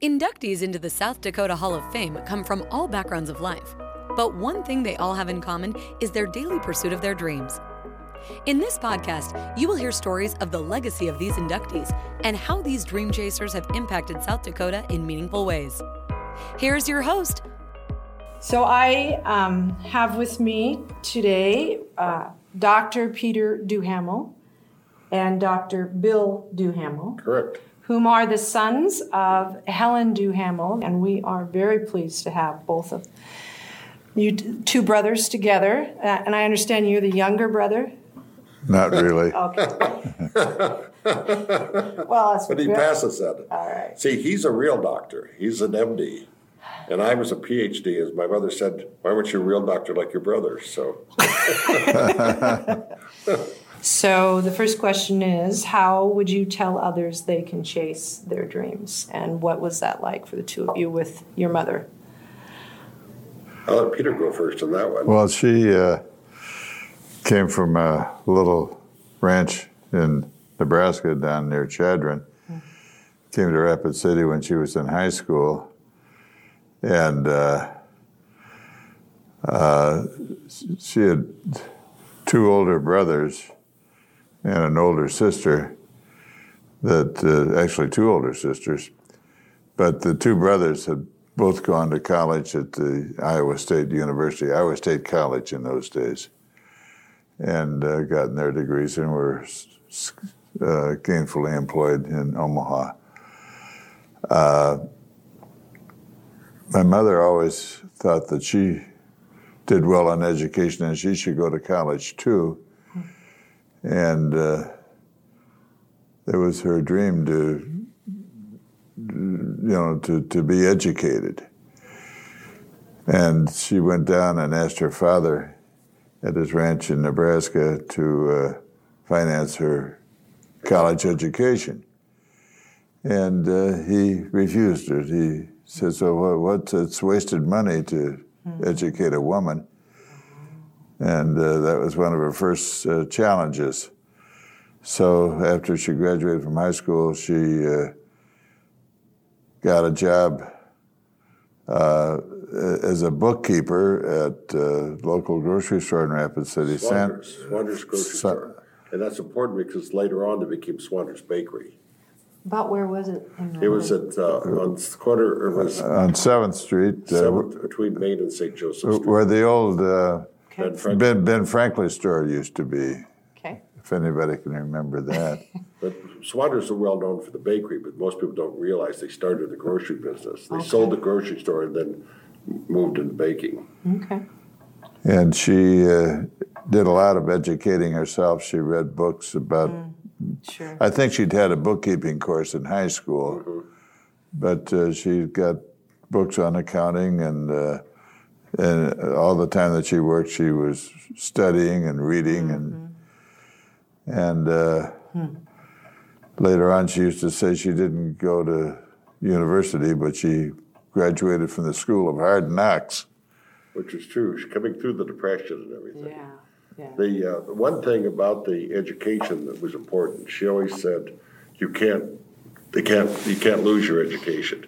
Inductees into the South Dakota Hall of Fame come from all backgrounds of life, but one thing they all have in common is their daily pursuit of their dreams. In this podcast, you will hear stories of the legacy of these inductees and how these dream chasers have impacted South Dakota in meaningful ways. Here's your host. So, I um, have with me today uh, Dr. Peter Duhamel and Dr. Bill Duhamel. Correct. Whom are the sons of Helen Duhamel, and we are very pleased to have both of you t- two brothers together. Uh, and I understand you're the younger brother. Not really. Okay. well, that's But he very- passes that. All right. See, he's a real doctor. He's an MD. And I was a PhD, as my mother said, why weren't you a real doctor like your brother? So, So the first question is how would you tell others they can chase their dreams? And what was that like for the two of you with your mother? I'll let Peter go first on that one. Well, she uh, came from a little ranch in Nebraska down near Chadron. Came to Rapid City when she was in high school, and uh, uh, she had two older brothers and an older sister. That uh, actually two older sisters, but the two brothers had both gone to college at the Iowa State University, Iowa State College in those days, and uh, gotten their degrees and were uh, gainfully employed in Omaha. Uh, my mother always thought that she did well on education and she should go to college too. And uh, it was her dream to you know, to, to be educated. And she went down and asked her father at his ranch in Nebraska to uh, finance her college education. And uh, he refused it. He said, So what, what? It's wasted money to educate a woman. And uh, that was one of her first uh, challenges. So after she graduated from high school, she uh, got a job uh, as a bookkeeper at a local grocery store in Rapid City. San- Swander's, Swander's grocery Sa- store. And that's important because later on it became Swander's Bakery. About where was it? in It was at, uh, on the corner, it was on Seventh Street, uh, seventh, between Main and St. Joseph Street. where the old uh, Ben Frank- Ben, ben Franklin store used to be. Okay. If anybody can remember that. But Swander's are well known for the bakery, but most people don't realize they started the grocery business. They sold the grocery store and then moved into baking. Okay. and she uh, did a lot of educating herself. She read books about. Sure. I think she'd had a bookkeeping course in high school, but uh, she got books on accounting, and uh, and all the time that she worked, she was studying and reading, and and uh, later on, she used to say she didn't go to university, but she graduated from the School of Hard Knocks. which is true. She's coming through the depression and everything. Yeah. Yeah. The, uh, the one thing about the education that was important, she always said, you can't, they can't, you can't lose your education.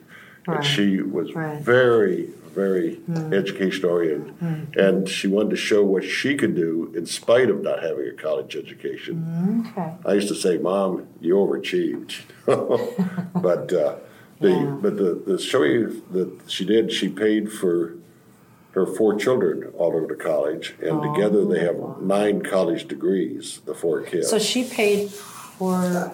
Right. And she was Right. Hmm. Very, very education oriented. And she wanted to show what she could do in spite of not having a college education. Okay. I used to say, Mom, you overachieved. but uh, the Yeah. but the, the showing that she did, she paid for her four children all over to college, and together they have nine college degrees. The four kids. So she paid for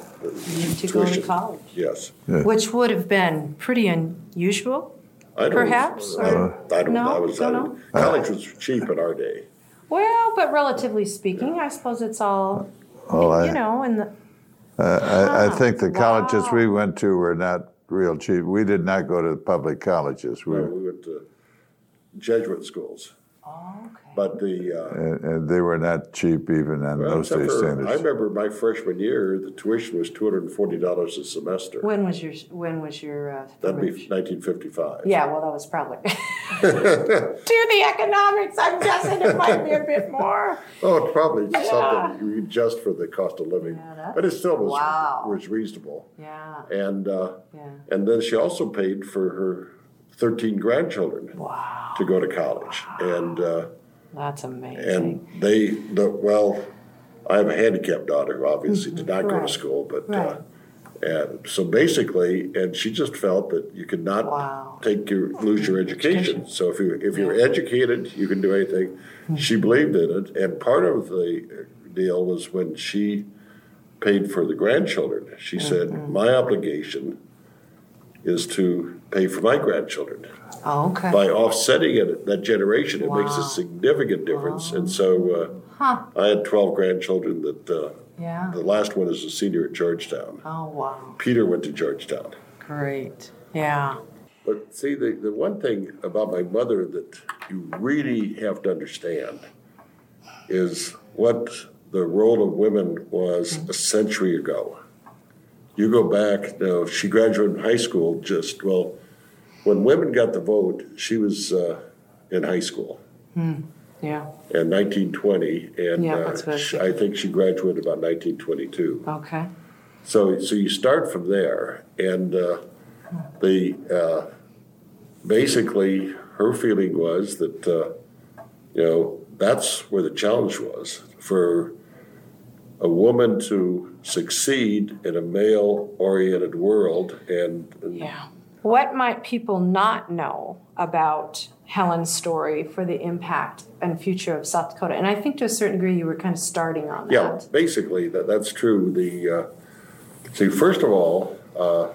you to go to college, yes, which would have been pretty unusual. I don't. Perhaps, I, or- I don't. no? I was. Don't I, know? college was cheap in our day. Well, but relatively speaking, I suppose it's all, Well, I, you know, in the, I, I Ah, think the colleges wow. we went to were not real cheap. We did not go to public colleges. We, We went to Jesuit schools. Oh, okay. But the uh, and, and they were not cheap even on well, those days for- standards. I remember my freshman year, the tuition was two hundred and forty dollars a semester. When was your when was your uh, That'd be nineteen fifty-five. Yeah, well, that was probably. to the economics. I'm guessing it might be a bit more. Oh, it's probably Yeah. something you adjust for the cost of living, Yeah, but it still was Wow. was reasonable. Yeah. And uh, Yeah. and then she also paid for her thirteen grandchildren Wow. to go to college, and uh, That's amazing. and they the well, I have a handicapped daughter who obviously did not go to school, but. Uh, and so basically, and she just felt that you could not Wow. take your lose your education. So if you if you're Yeah. educated, you can do anything. She believed in it, and part of the deal was when she paid for the grandchildren. She said, "My obligation is to pay for my grandchildren." oh, okay. By offsetting it, that generation, it makes a significant difference. And so Huh. uh, I had 12 grandchildren that uh, Yeah. the last one is a senior at Georgetown. Oh, wow. Peter went to Georgetown. Great. Yeah. But see, the, the one thing about my mother that you really have to understand is what the role of women was a century ago. You go back, now, she graduated high school just, well, when women got the vote, she was uh, in high school Yeah. in 1920, and Yeah, uh, I she- I think she graduated about 1922. Okay. So, so you start from there, and uh, the uh, basically her feeling was that uh, you know that's where the challenge was for a woman to succeed in a male-oriented world, and, and Yeah. What might people not know about Helen's story for the impact and future of South Dakota? And I think to a certain degree you were kind of starting on that. Yeah, basically that that's true. The uh, see, first of all, uh,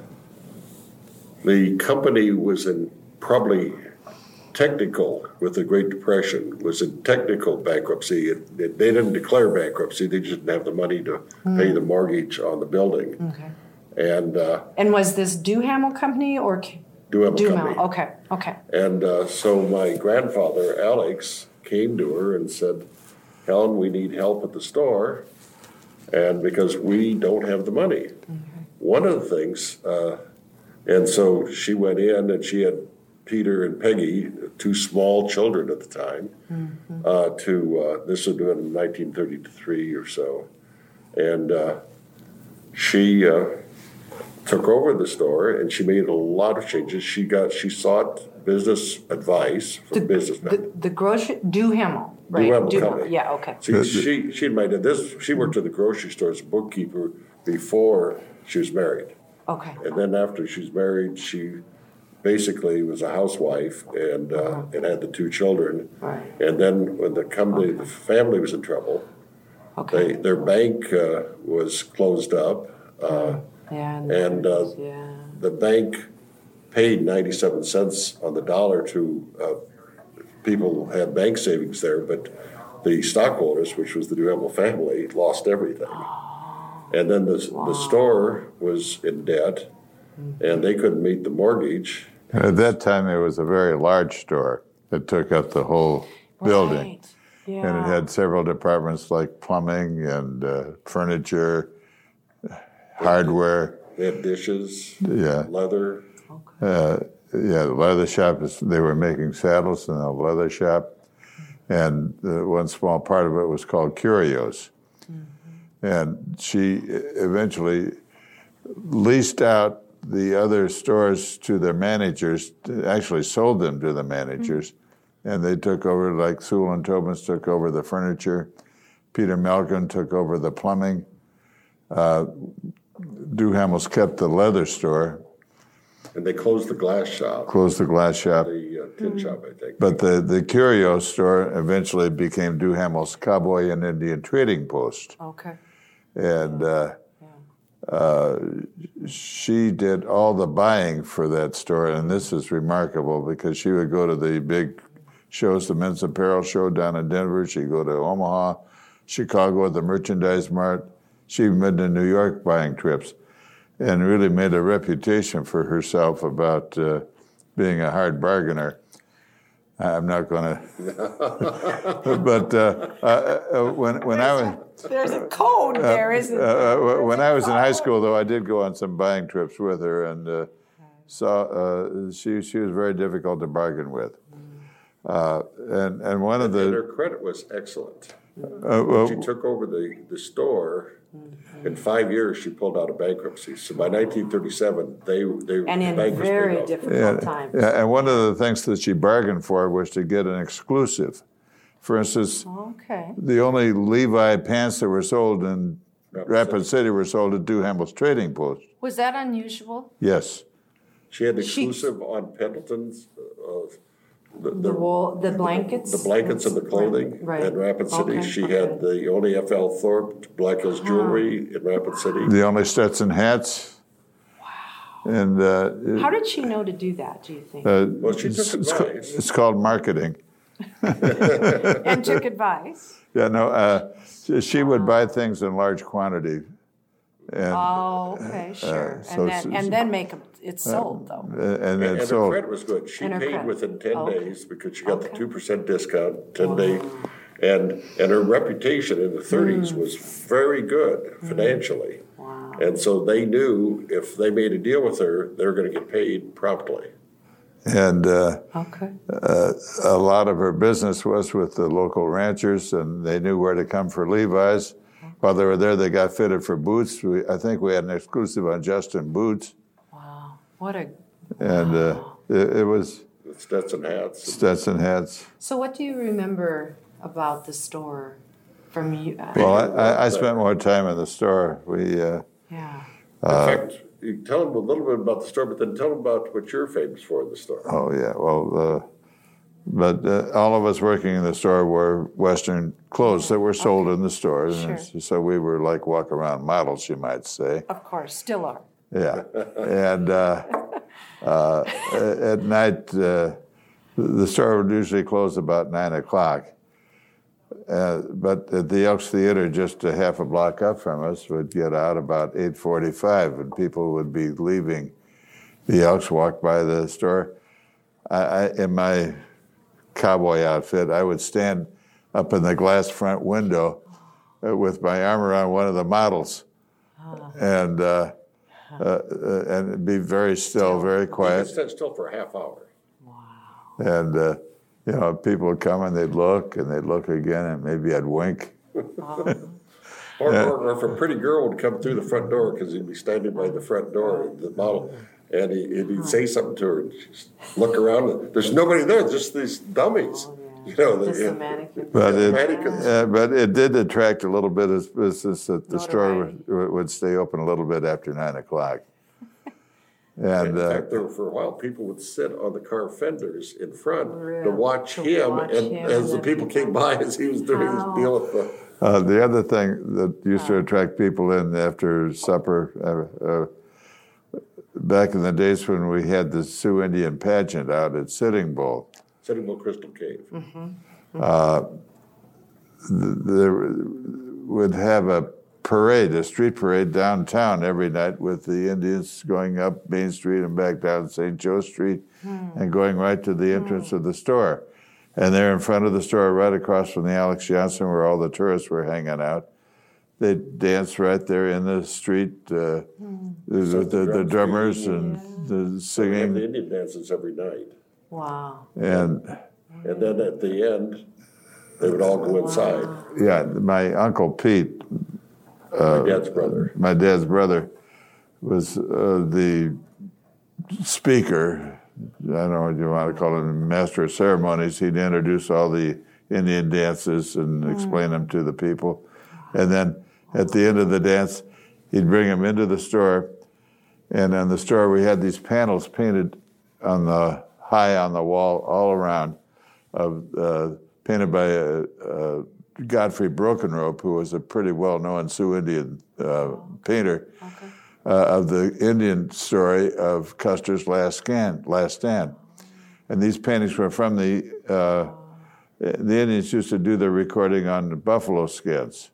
the company was in probably technical with the Great Depression was in technical bankruptcy. It, it- they didn't declare bankruptcy; they just didn't have the money to pay the mortgage on the building. Okay. And uh, And was this Duhamel Company or Duhamel Duhamel? Company. Okay. Okay. And uh, so my grandfather, Alex, came to her and said, Helen, we need help at the store, and because we don't have the money. Okay. One of the things, uh, and so she went in and she had Peter and Peggy, two small children at the time, uh, to, uh, this had been in 1933 or so. And uh, she uh, took over the store and she made a lot of changes. She got she sought business advice from businessmen. The, the grocery Duhamel, right? Duhamel Company. Yeah. Okay. See, she she might have this. She worked at the grocery store as a bookkeeper before she was married, Okay. and then after she was married, she basically was a housewife and uh, and had the two children. Right. And then when the company, the family was in trouble. Okay. They, their bank uh, was closed up. Uh, yeah. and, uh, yeah. the bank paid 97 cents on the dollar to uh, people who had bank savings there, but the stockholders, which was the Duhamel family, lost everything. And then the, the store was in debt, and they couldn't meet the mortgage. And at that time, it was a very large store that took up the whole building. Yeah. And it had several departments like plumbing and uh, furniture, hardware. They had dishes, Yeah. leather. Uh, yeah, the leather shop is, they were making saddles in a leather shop. And uh, one small part of it was called Curios. And she eventually leased out the other stores to their managers, actually sold them to the managers. And they took over, like Sewell and Tobin's took over the furniture. Peter Malkin took over the plumbing. Uh, Duhamel's kept the leather store, And they closed the glass shop, closed the glass shop. the uh, tin shop, I think. But the, the curio store eventually became Duhamel's Cowboy and Indian Trading Post. okay. And uh, she did all the buying for that store. And this is remarkable because she would go to the big shows, the Men's Apparel Show down in Denver. She'd go to Omaha, Chicago at the Merchandise Mart. She even been to New York buying trips and really made a reputation for herself about uh, being a hard bargainer. I'm not going to. but uh, uh, uh, when when I was There's a code there, isn't uh, there? uh, when I was in high school, though, I did go on some buying trips with her, and uh, saw uh, she she was very difficult to bargain with. Uh, and and one of And her credit was excellent. uh, well, She took over the, the store. In five years, she pulled out of bankruptcy. So by 1937, they they And in the bank was very off. difficult Yeah, times. yeah, and one of the things that she bargained for was to get an exclusive. For instance, Okay. the only Levi pants that were sold in Rapid Rapid City were sold at Duhamel's Trading Post. Was that unusual? Yes. She had She- exclusive on Pendleton's, uh, the, The wool, the blankets? the blankets and the clothing Right. in Rapid City. Okay, She okay. had the only F.L. Thorpe Black Hills jewelry in Rapid City. The only Stetson hats. Wow. And uh, How did she know to do that, do you think? uh, Well, she took it's, it's ca- advice. it's called marketing. And took advice? Yeah, no, uh, she- she would buy things in large quantity. And, Oh, okay, sure. Uh, so And then, and then make it, it's uh, sold though. Uh, and then And her sold. credit was good. She And paid credit. within ten oh, Okay. days because she got the two percent discount, ten day. And, and her reputation in the thirties hmm. was very good hmm. financially. Wow. And so they knew if they made a deal with her, they were gonna get paid promptly. And uh, Okay. Uh, a lot of her business was with the local ranchers, and they knew where to come for Levi's. While they were there, they got fitted for boots. We, I think we had an exclusive on Justin boots, Wow. What a, and uh, it, it was The Stetson hats. Stetson hats. so what do you remember about the store from you? uh, Well, I, I, I spent more time in the store. We uh, Yeah. In fact, you tell them a little bit about the store, but then tell them about what you're famous for in the store. Oh yeah, well, uh, but uh, all of us working in the store wore Western clothes that were sold in the store, and Sure. so we were like walk around models, you might say. Of course, still are. Yeah, and uh, uh, at night uh, the store would usually close about nine o'clock. Uh, but at the Elks Theater, just a half a block up from us, would get out about eight forty-five, and people would be leaving the Elks, walk by the store. I, I, in my cowboy outfit, I would stand up in the glass front window uh, with my arm around one of the models, and uh, uh, and be very still, very You quiet. stand still for a half hour. Wow. And uh, you know, people would come and they'd look and they'd look again, and maybe I'd wink. Or, or, or if a pretty girl would come through the front door, because he'd be standing by the front door, the model, and he, he'd say something to her, and she'd just look around, and there's nobody there, just these dummies. You know, Just the, the mannequin. But it, mannequins. uh, but it did attract a little bit of business that the store Notoriety. would, would stay open a little bit after nine o'clock. And In uh, fact, there for a while, people would sit on the car fenders in front Really? to watch To him, watch and him as the people came by, as he was doing his Wow. deal at the. uh, the other thing that used to attract people in after supper, uh, uh, back in the days when we had the Sioux Indian pageant out at Sitting Bull, Sitting Crystal Cave. Mm-hmm. Mm-hmm. Uh, there would have a parade, a street parade downtown every night with the Indians going up Main Street and back down St. Joe Street hmm. and going right to the entrance hmm. of the store. And there in front of the store, right across from the Alex Johnson, where all the tourists were hanging out, they dance right there in the street. Uh, hmm. the, the, the, the drummers and the We have the. Indian dances every night. Wow. And And then at the end, they would all go inside. yeah, my uncle Pete, My dad's brother. my dad's brother was uh, the speaker. I don't know what you want to call him, master of ceremonies. He'd introduce all the Indian dances and explain them to the people. And then at the end of the dance, he'd bring them into the store. And in the store, we had these panels painted on the high on the wall all around, of uh, painted by uh, uh, Godfrey Broken Rope, who was a pretty well-known Sioux Indian uh, painter uh, of the Indian story of Custer's last scan, last stand. And these paintings were from the uh, the Indians used to do their recording on the buffalo skins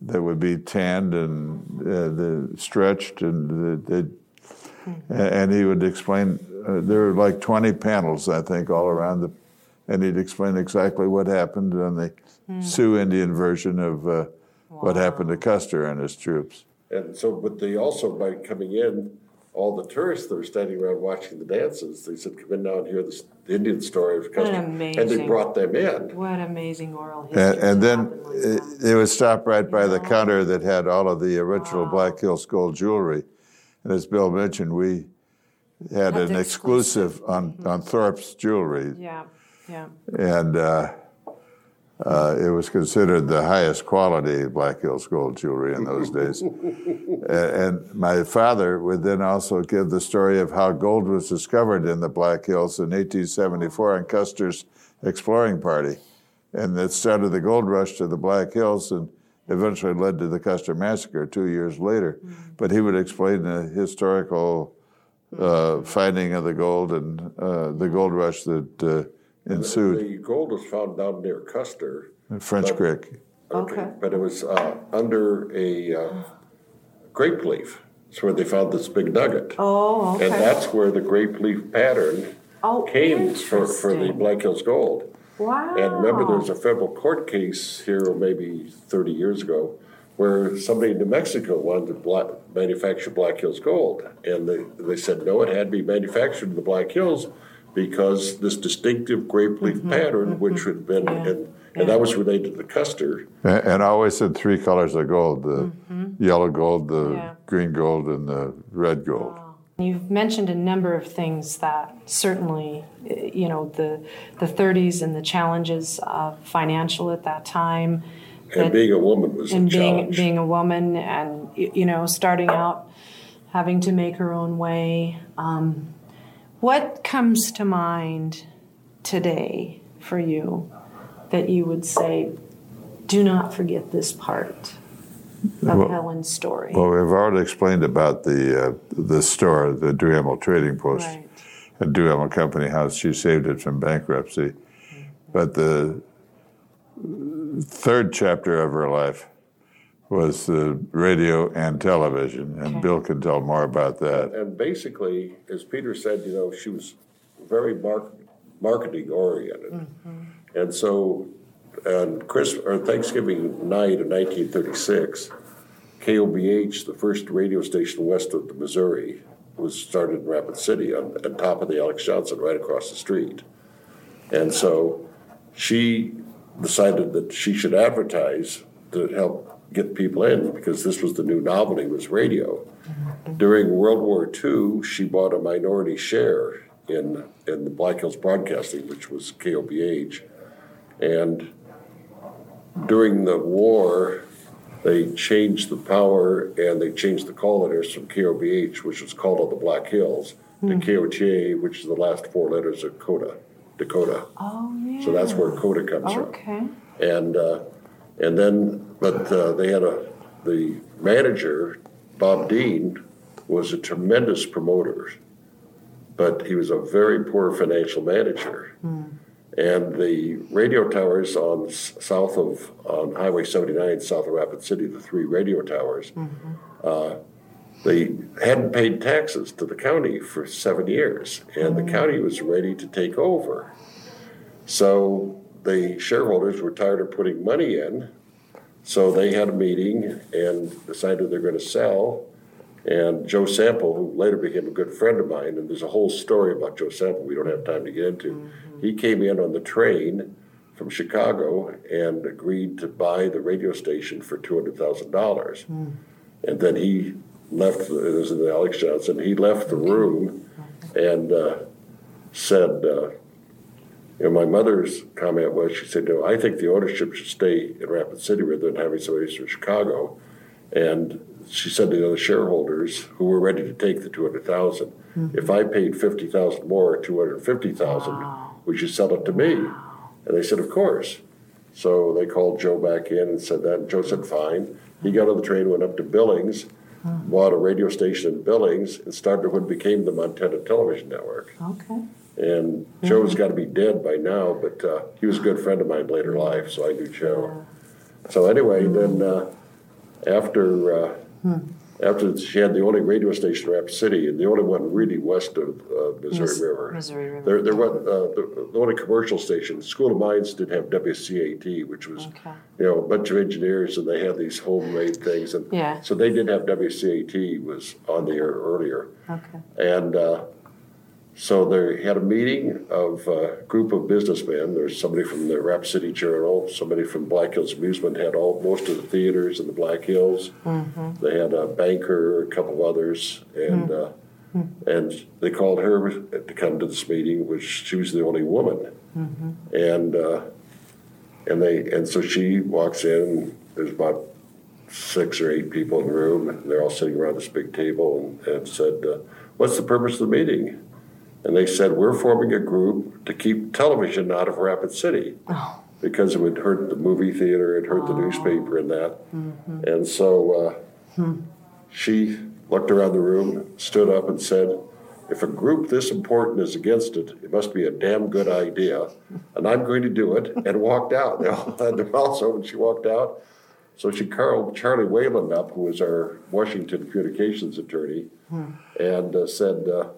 that would be tanned and uh, the, stretched, and the, the, and he would explain. Uh, there were like 20 panels, I think, all around the and he'd explain exactly what happened on the Sioux Indian version of uh, what happened to Custer and his troops. And so, but they also, by coming in, all the tourists that were standing around watching the dances, they said, come in now and hear this, the Indian story of Custer. And they brought them in. What amazing oral history. And, and then like it, that. it would stop right by the counter that had all of the original Black Hills gold jewelry. And as Bill mentioned, we had an exclusive on, on Thorpe's jewelry. Yeah, yeah. And uh, uh, it was considered the highest quality Black Hills gold jewelry in those days. A- and my father would then also give the story of how gold was discovered in the Black Hills in 1874 on Custer's exploring party. And it started the gold rush to the Black Hills and eventually led to the Custer Massacre two years later. But he would explain the historical uh, finding of the gold and uh, the gold rush that uh, ensued The gold was found down near Custer. in French Creek. Okay. But it was uh, under a uh, grape leaf. That's where they found this big nugget. Oh, okay. And that's where the grape leaf pattern Oh, came for, for the. Black Hills Gold. Wow. And remember, there was a federal court case here maybe 30 years ago where somebody in New Mexico wanted to black, manufacture Black Hills Gold. And they, they said, no, it had to be manufactured in the Black Hills because this distinctive grape leaf pattern, which had been, Mm-hmm. Yeah. and, and that was related to the Custer. And, and I always said three colors of gold the yellow gold, the Mm-hmm. Yeah. green gold, and the red gold. You've mentioned a number of things that certainly, eh, you know, the the 30s and the challenges of financial at that time, And that- being a woman was a and being challenge. being a woman, and you know, starting out, having to make her own way. Um, what comes to mind today for you that you would say, do not forget this part of Well- Helen's story? Well, we've already explained about the uh, the store, the Duhamel Trading Post, Right. at Duhamel Company House. She saved it from bankruptcy. But the third chapter of her life was the radio and television, and Okay. Bill can tell more about that. And basically, as Peter said, you know, she was very mark, marketing oriented. Mm-hmm. And so, on Chris, or Thanksgiving night of 1936, KOBH, the first radio station west of the Missouri, was started in Rapid City on, on top of the Alex Johnson, right across the street. And so she decided that she should advertise to help get people in because this was the new novelty was radio. Mm-hmm. During World War II, she bought a minority share in in the Black Hills Broadcasting, which was KOBH. And during the war, they changed the power and they changed the call letters from KOBH, which was called on the Black Hills, to mm-hmm. KOTA, which is the last four letters of Coda, Dakota. Oh, yeah. So that's where Coda comes from. Okay. And, uh, and then, but uh, they had a, the manager, Bob Dean, was a tremendous promoter, but he was a very poor financial manager. And the radio towers on south of, on Highway 79, south of Rapid City, the three radio towers, uh, they hadn't paid taxes to the county for seven years, and the mm. county was ready to take over. So the shareholders were tired of putting money in, so they had a meeting and decided they're going to sell. And Joe Sample, who later became a good friend of mine, and there's a whole story about Joe Sample we don't have time to get into. Mm-hmm. He came in on the train from Chicago and agreed to buy the radio station for two hundred thousand dollars. Mm. And then he left. It was in the Alex Johnson. He left the room and uh, said. Uh, you know, my mother's comment was, she said, "No, I think the ownership should stay in Rapid City rather than having somebody from Chicago." And she said to the other shareholders who were ready to take the two hundred thousand, "If I paid fifty thousand more, two hundred fifty thousand, would you sell it to me?" And they said, "Of course." So they called Joe back in and said that. And Joe said, "Fine." He got on the train, went up to Billings, bought a radio station in Billings, and started what became the Montana Television Network. Okay. And Joe's got to be dead by now, but uh, he was a good friend of mine later life, so I knew Joe. So anyway, then uh, after uh, after she had the only radio station in Rapid City and the only one really west of uh, Missouri Mis- River. Missouri River. There, there wasn't, uh, the, the only commercial station, School of Mines did have WCAT, which was, Okay. you know, a bunch of engineers and they had these homemade things. And Yeah. so they did have WCAT was on the air earlier. Okay. And uh, so they had a meeting of a group of businessmen. There's somebody from the Rap City Journal, somebody from Black Hills Amusement had all most of the theaters in the Black Hills. They had a banker, a couple of others, and uh, and they called her to come to this meeting, which she was the only woman, and uh, and they and so she walks in. There's about six or eight people in the room, and they're all sitting around this big table, and, and said, uh, "What's the purpose of the meeting?" And they said, "We're forming a group to keep television out of Rapid City because it would hurt the movie theater, it hurt the newspaper, and that." And so uh, she looked around the room, stood up, and said. If a group this important is against it, it must be a damn good idea, and I'm going to do it, and walked out. They all had their mouths open. She walked out, so she called Charlie Wayland up, who was our Washington communications attorney, and uh, said, uh,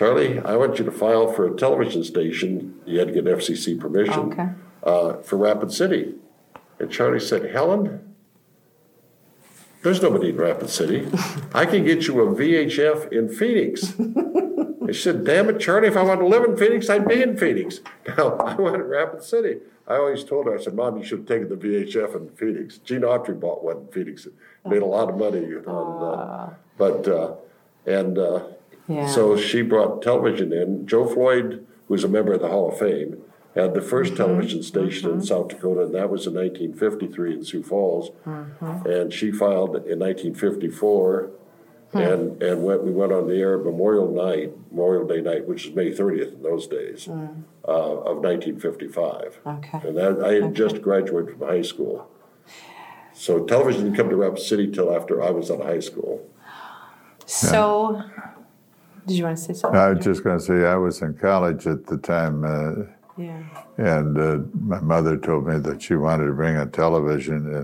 Charlie, I want you to file for a television station. You had to get FCC permission Okay. uh, for Rapid City. And Charlie said, Helen, there's nobody in Rapid City. I can get you a VHF in Phoenix. And she said, Damn it, Charlie, if I wanted to live in Phoenix, I'd be in Phoenix. Now, I went to Rapid City. I always told her, I said, Mom, you should have taken the VHF in Phoenix. Gene Autry bought one in Phoenix. It made a lot of money on, uh, but, uh, and, uh, Yeah. so she brought television in. Joe Floyd, who's a member of the Hall of Fame, had the 1st mm-hmm. television station in mm-hmm. South Dakota, and that was in 1953 in Sioux Falls. Mm-hmm. And she filed in 1954, hmm. and and went, we went on the air Memorial Night, Memorial Day night, which is May 30th in those days, hmm. uh, of 1955. Okay. And that, I had just graduated from high school. So television didn't come to Rapid City till after I was out of high school. So, did you want to say something? I was just going to say I was in college at the time, uh, yeah. and uh, my mother told me that she wanted to bring a television,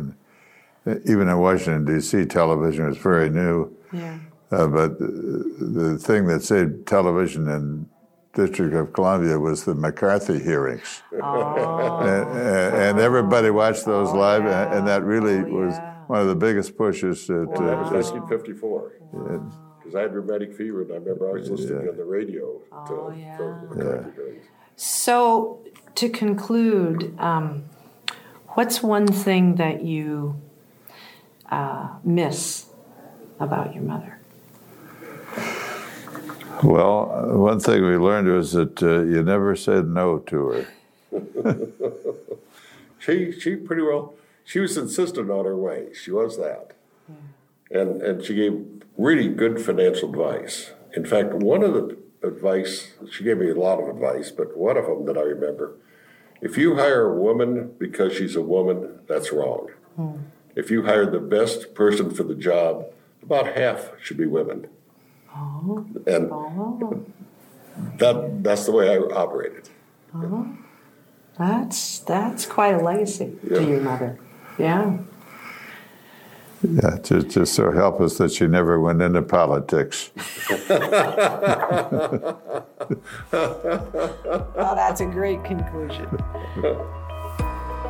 and even in Washington D.C., television was very new. Yeah. Uh, but the thing that saved television in District of Columbia was the McCarthy hearings, Oh, and, and everybody watched those live, and, and that really Oh, was yeah. One of the biggest pushes to. to That was just- 1954. Because I had rheumatic fever, and I remember I was listening on the radio to, Oh, yeah. for McCarthy hearings. So, to conclude, um, what's one thing that you uh, miss about your mother? Well, uh, one thing we learned was that uh, you never said no to her. She, she pretty well, she was insistent on her way. She was that. And, and she gave really good financial advice. In fact, one of the advice, she gave me a lot of advice, but one of them that I remember, if you hire a woman because she's a woman, that's wrong. Hmm. If you hire the best person for the job, about half should be women. Oh. And Oh, that, that's the way I operated. Oh. that's that's quite a legacy Yeah. to your mother. Yeah. Yeah, just, just so help us that she never went into politics. Oh, that's a great conclusion.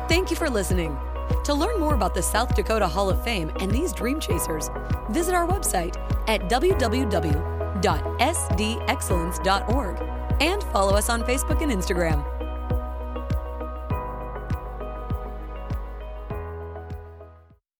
Thank you for listening. To learn more about the South Dakota Hall of Fame and these dream chasers, visit our website at www.sdexcellence.org and follow us on Facebook and Instagram.